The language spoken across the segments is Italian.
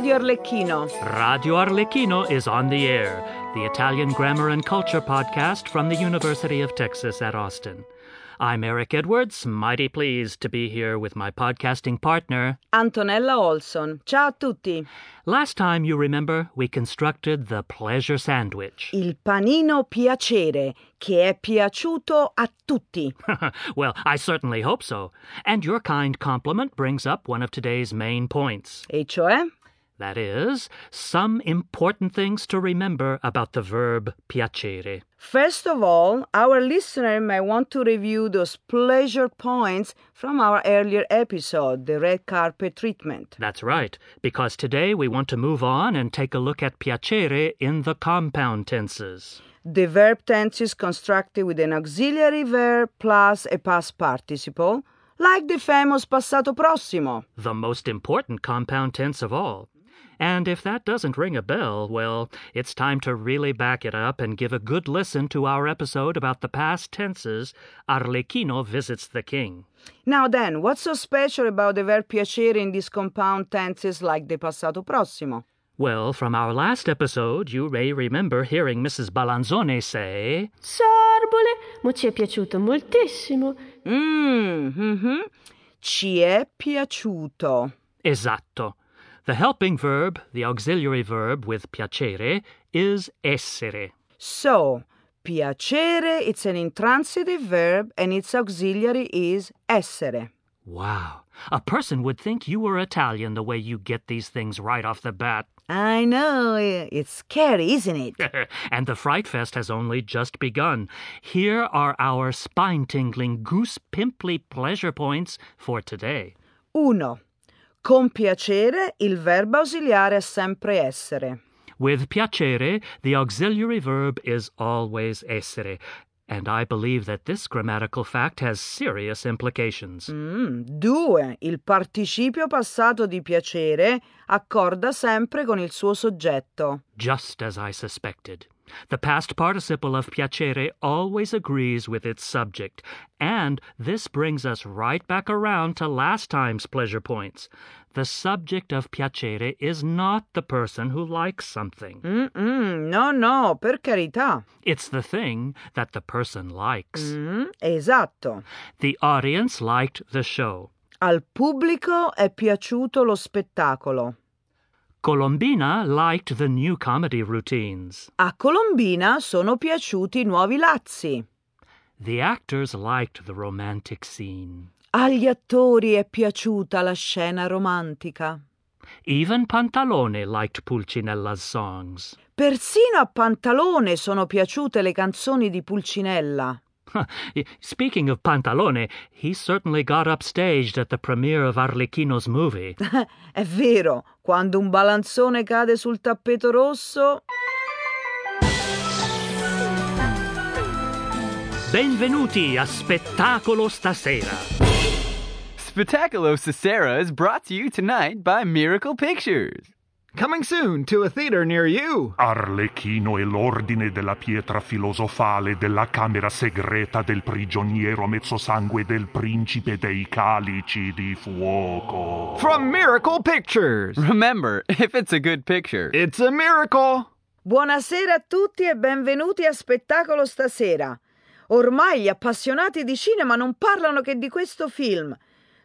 Radio Arlecchino. Radio Arlecchino is on the air, the Italian grammar and culture podcast from the University of Texas at Austin. I'm Eric Edwards, mighty pleased to be here with my podcasting partner, Antonella Olson. Ciao a tutti. Last time, you remember, we constructed the pleasure sandwich. Il panino piacere, che è piaciuto a tutti. well, I certainly hope so. And your kind compliment brings up one of today's main points. E cioè? That is, some important things to remember about the verb piacere. First of all, our listener may want to review those pleasure points from our earlier episode, the red carpet treatment. That's right, because today we want to move on and take a look at piacere in the compound tenses. The verb tense is constructed with an auxiliary verb plus a past participle, like the famous passato prossimo. The most important compound tense of all. And if that doesn't ring a bell, well, it's time to really back it up and give a good listen to our episode about the past tenses Arlecchino visits the king. Now then, what's so special about the verb piacere in these compound tenses like the passato prossimo? Well, from our last episode, you may remember hearing Mrs. Balanzone say, Sorbole, mo ci è piaciuto moltissimo. Mmm, mhm. Ci è piaciuto. Esatto. The helping verb, the auxiliary verb with piacere, is essere. So, piacere, it's an intransitive verb and its auxiliary is essere. Wow. A person would think you were Italian the way you get these things right off the bat. I know, it's scary, isn't it? and the Fright Fest has only just begun. Here are our spine tingling, goose pimply pleasure points for today. Uno. Con piacere il verbo ausiliare è sempre essere. With piacere, the auxiliary verb is always essere. And I believe that this grammatical fact has serious implications. Mm. Due. Il participio passato di piacere accorda sempre con il suo soggetto. Just as I suspected. The past participle of piacere always agrees with its subject, and this brings us right back around to last time's pleasure points. The subject of piacere is not the person who likes something. Mm-mm, no, no, per carità. It's the thing that the person likes. Mm, esatto. The audience liked the show. Al pubblico è piaciuto lo spettacolo. Colombina liked the new comedy routines. A Colombina sono piaciuti i nuovi lazzi. The actors liked the romantic scene. Agli attori è piaciuta la scena romantica. Even Pantalone liked Pulcinella's songs. Persino a Pantalone sono piaciute le canzoni di Pulcinella. Speaking of Pantalone, he certainly got upstaged at the premiere of Arlecchino's movie. È vero, quando un balanzone cade sul tappeto rosso. Benvenuti a Spettacolo Stasera. Spettacolo Stasera is brought to you tonight by Miracle Pictures. Coming soon to a theater near you. Arlecchino e l'ordine della pietra filosofale della camera segreta del prigioniero mezzosangue del principe dei calici di fuoco. From Miracle Pictures. Remember, if it's a good picture, It's a miracle. Buonasera a tutti e benvenuti a Spettacolo Stasera. Ormai gli appassionati di cinema non parlano che di questo film.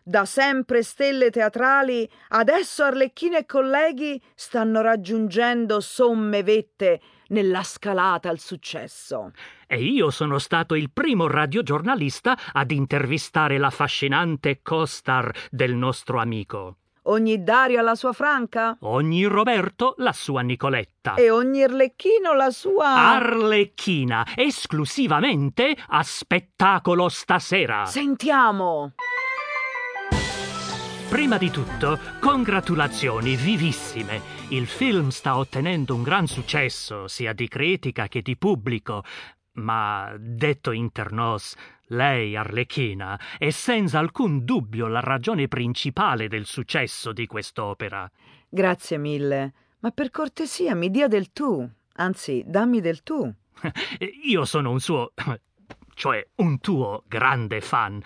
Da sempre stelle teatrali, adesso Arlecchino e colleghi stanno raggiungendo somme vette nella scalata al successo. E io sono stato il primo radiogiornalista ad intervistare l'affascinante co-star del nostro amico. Ogni Dario ha la sua Franca Ogni Roberto la sua Nicoletta. e ogni Arlecchino la sua... Arlecchina, esclusivamente a spettacolo stasera. Sentiamo! Prima di tutto, congratulazioni vivissime. Il film sta ottenendo un gran successo, sia di critica che di pubblico. Ma, detto inter nos, lei, Arlecchina, è senza alcun dubbio la ragione principale del successo di quest'opera. Grazie mille, ma per cortesia mi dia del tu, anzi dammi del tu. Io sono un suo, cioè un tuo grande fan.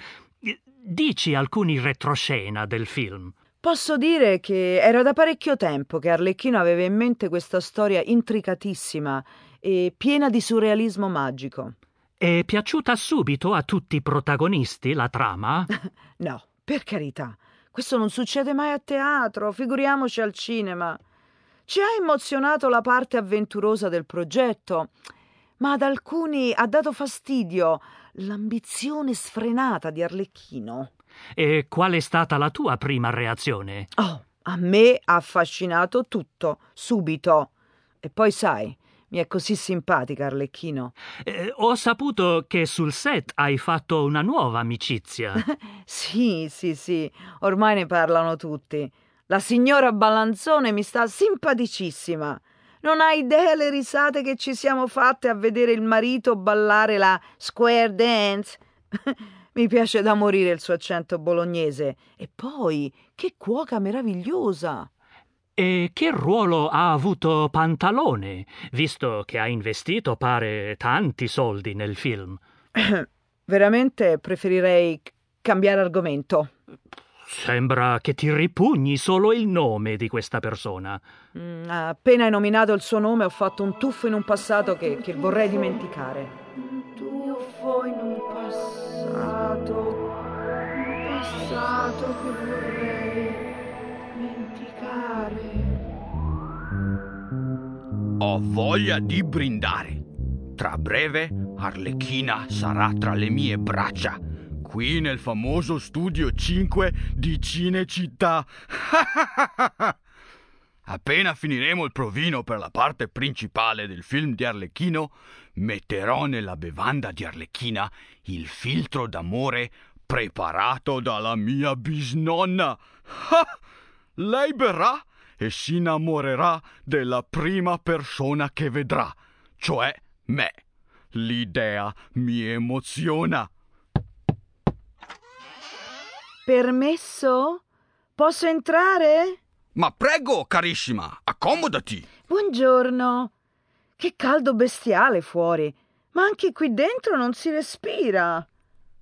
Dici alcuni retroscena del film. Posso dire che era da parecchio tempo che Arlecchino aveva in mente questa storia intricatissima e piena di surrealismo magico. È piaciuta subito a tutti i protagonisti la trama? no, per carità, questo non succede mai a teatro, figuriamoci al cinema. Ci ha emozionato la parte avventurosa del progetto, ma ad alcuni ha dato fastidio l'ambizione sfrenata di Arlecchino. E qual è stata la tua prima reazione? Oh, a me ha affascinato tutto, subito. E poi sai, mi è così simpatica Arlecchino. Eh, ho saputo che sul set hai fatto una nuova amicizia. sì, sì, sì, ormai ne parlano tutti. La signora Balanzone mi sta simpaticissima. Non hai idea le risate che ci siamo fatte a vedere il marito ballare la square dance. Mi piace da morire il suo accento bolognese. E poi, che cuoca meravigliosa! E che ruolo ha avuto Pantalone, visto che ha investito, pare, tanti soldi nel film? Veramente preferirei cambiare argomento. Sembra che ti ripugni solo il nome di questa persona. Mm, appena hai nominato il suo nome ho fatto un tuffo in un passato che, che vorrei dimenticare. Tuffo in un passato, un passato che vorrei dimenticare. Ho voglia di brindare. Tra breve Arlecchina sarà tra le mie braccia qui nel famoso studio 5 di Cinecittà. Appena finiremo il provino per la parte principale del film di Arlecchino, metterò nella bevanda di Arlecchina il filtro d'amore preparato dalla mia bisnonna. Lei berrà e si innamorerà della prima persona che vedrà, cioè me. L'idea mi emoziona. Permesso? Posso entrare? Ma prego, carissima, accomodati. Buongiorno. Che caldo bestiale fuori. Ma anche qui dentro non si respira.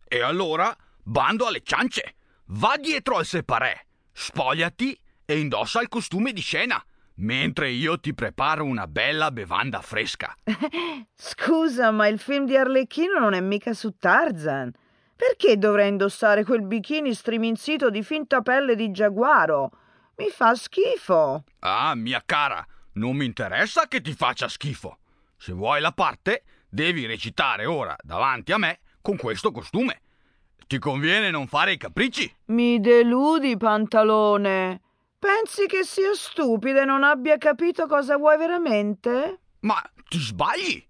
E allora, bando alle ciance. Va dietro al separé, spogliati e indossa il costume di scena, mentre io ti preparo una bella bevanda fresca. Scusa, ma il film di Arlecchino non è mica su Tarzan. Perché dovrei indossare quel bikini striminzito di finta pelle di giaguaro? Mi fa schifo. Ah, mia cara, non mi interessa che ti faccia schifo. Se vuoi la parte, devi recitare ora davanti a me con questo costume. Ti conviene non fare i capricci. Mi deludi, pantalone. Pensi che sia stupida e non abbia capito cosa vuoi veramente? Ma ti sbagli.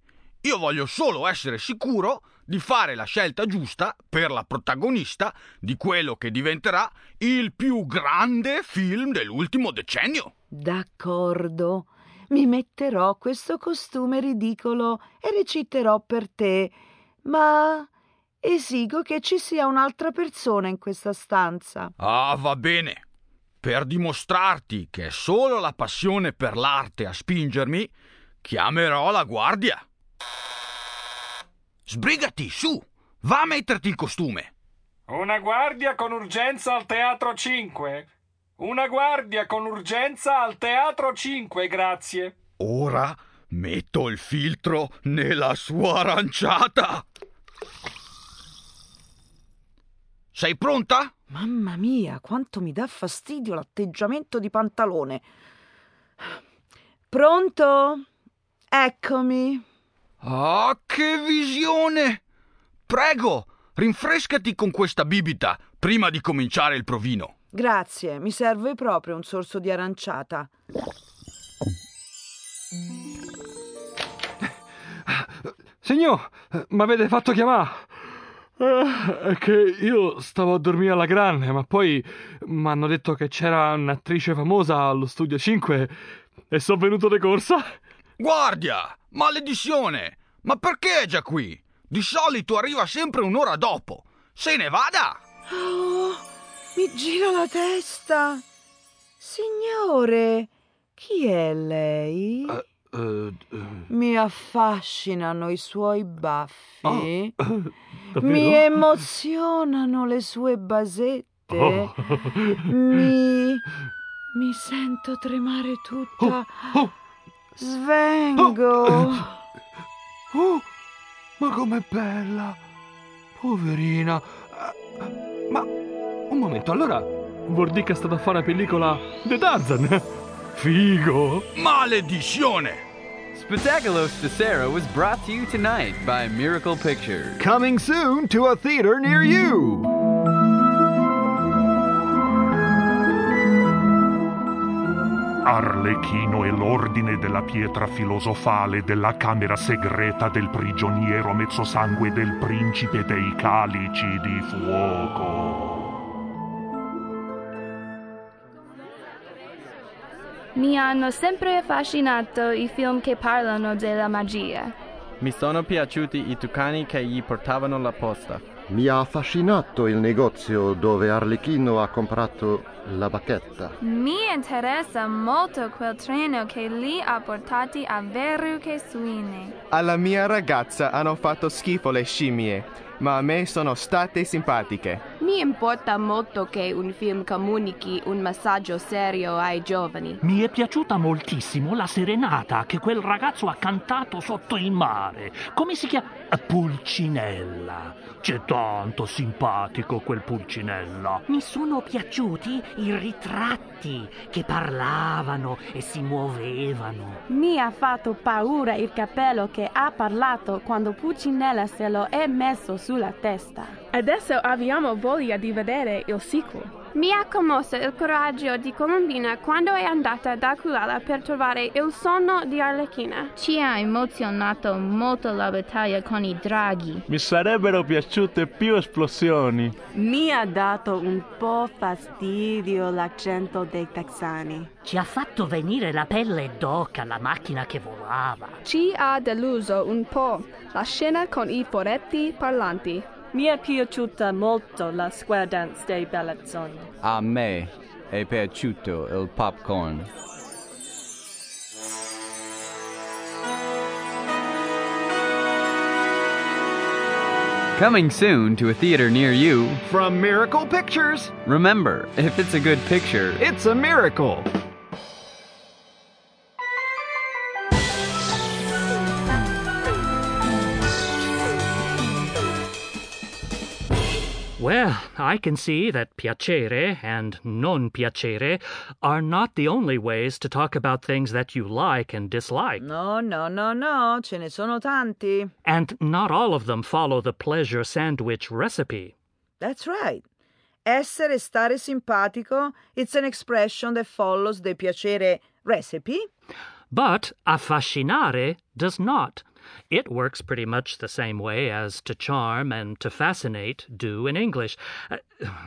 Io voglio solo essere sicuro di fare la scelta giusta per la protagonista di quello che diventerà il più grande film dell'ultimo decennio. D'accordo. Mi metterò questo costume ridicolo e reciterò per te, ma esigo che ci sia un'altra persona in questa stanza. Ah, va bene. Per dimostrarti che è solo la passione per l'arte a spingermi, chiamerò la guardia. Sbrigati, su! Va a metterti il costume! Una guardia con urgenza al Teatro 5. Una guardia con urgenza al Teatro 5, grazie. Ora metto il filtro nella sua aranciata. Sei pronta? Mamma mia, quanto mi dà fastidio l'atteggiamento di pantalone. Pronto? Eccomi. Ah, che visione! Prego, rinfrescati con questa bibita prima di cominciare il provino. Grazie, mi serve proprio un sorso di aranciata. Signor, mi avete fatto chiamare? Eh, è che io stavo a dormire alla grande, ma poi mi hanno detto che c'era un'attrice famosa allo studio 5 e sono venuto di corsa. Guardia! Maledizione! Ma perché è già qui? Di solito arriva sempre un'ora dopo. Se ne vada! Oh, mi gira la testa. Signore, chi è lei? Uh, uh, uh. Mi affascinano i suoi baffi. Oh, mi emozionano le sue basette. Oh. Mi... mi sento tremare tutta. Oh. Svengo. Oh, ma com'è bella! Poverina! Eh, Ma un momento, allora vuol dire che è stata a fare una pellicola di Tarzan? Figo! Maledizione! Spectaculo Stasera was brought to you tonight by Miracle Pictures. Coming soon to a theater near you. Arlecchino e l'ordine della pietra filosofale della camera segreta del prigioniero mezzosangue del principe dei calici di fuoco. Mi hanno sempre affascinato i film che parlano della magia. Mi sono piaciuti i tucani che gli portavano la posta. Mi ha affascinato il negozio dove Arlecchino ha comprato la bacchetta. Mi interessa molto quel treno che li ha portati a verruche suine. Alla mia ragazza hanno fatto schifo le scimmie, ma a me sono state simpatiche. Mi importa molto che un film comunichi un messaggio serio ai giovani. Mi è piaciuta moltissimo la serenata che quel ragazzo ha cantato sotto il mare. Come si chiama? Pulcinella. C'è tanto simpatico quel Pulcinella. Mi sono piaciuti i ritratti che parlavano e si muovevano. Mi ha fatto paura il cappello che ha parlato quando Puccinella se lo è messo sulla testa. Adesso abbiamo voglia di vedere il sequel. Mi ha commosso il coraggio di Colombina quando è andata ad Akulala per trovare il sonno di Arlecchina. Ci ha emozionato molto la battaglia con i draghi. Mi sarebbero piaciute più esplosioni. Mi ha dato un po' fastidio l'accento dei texani. Ci ha fatto venire la pelle d'oca la macchina che volava. Ci ha deluso un po' la scena con i foretti parlanti. Mi è piaciuta molto la square dance dei Bellazzoni. A me è piaciuto il popcorn. Coming soon to a theater near you. From Miracle Pictures. Remember, if it's a good picture, It's a miracle. Well, I can see that piacere and non piacere are not the only ways to talk about things that you like and dislike. No, no, no, no, ce ne sono tanti. And not all of them follow the pleasure sandwich recipe. That's right. Essere stare simpatico, it's an expression that follows the piacere recipe. But affascinare does not. It works pretty much the same way as to charm and to fascinate do in English. Uh,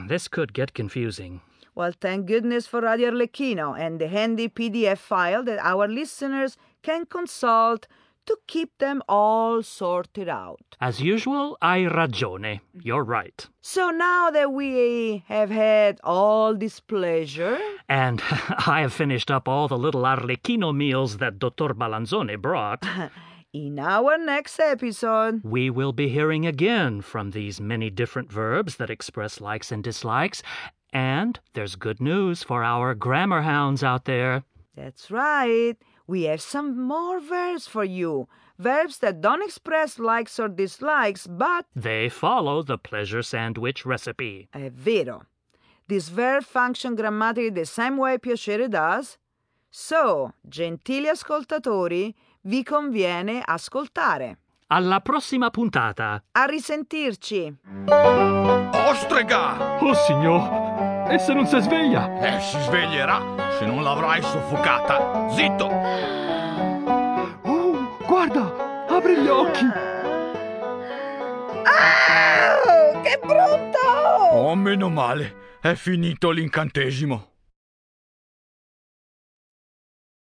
this could get confusing. Well, thank goodness for Radio Arlecchino and the handy PDF file that our listeners can consult to keep them all sorted out. As usual, hai ragione. You're right. So now that we have had all this pleasure, And I have finished up all the little Arlecchino meals that Dottor Balanzone brought. in our next episode, We will be hearing again from these many different verbs that express likes and dislikes. And there's good news for our grammar hounds out there. that's right, we have some more verbs for you. Verbs that don't express likes or dislikes, but They follow the pleasure sandwich recipe. È vero. This verb function grammatically the same way piacere does. So, gentili ascoltatori, vi conviene ascoltare. Alla prossima puntata. A risentirci. Ostrega! Oh signor, e se non si sveglia? Eh, si sveglierà se non l'avrai soffocata. Zitto! Oh, guarda, apri gli occhi. Oh, che brutto! Oh, meno male. È finito l'incantesimo.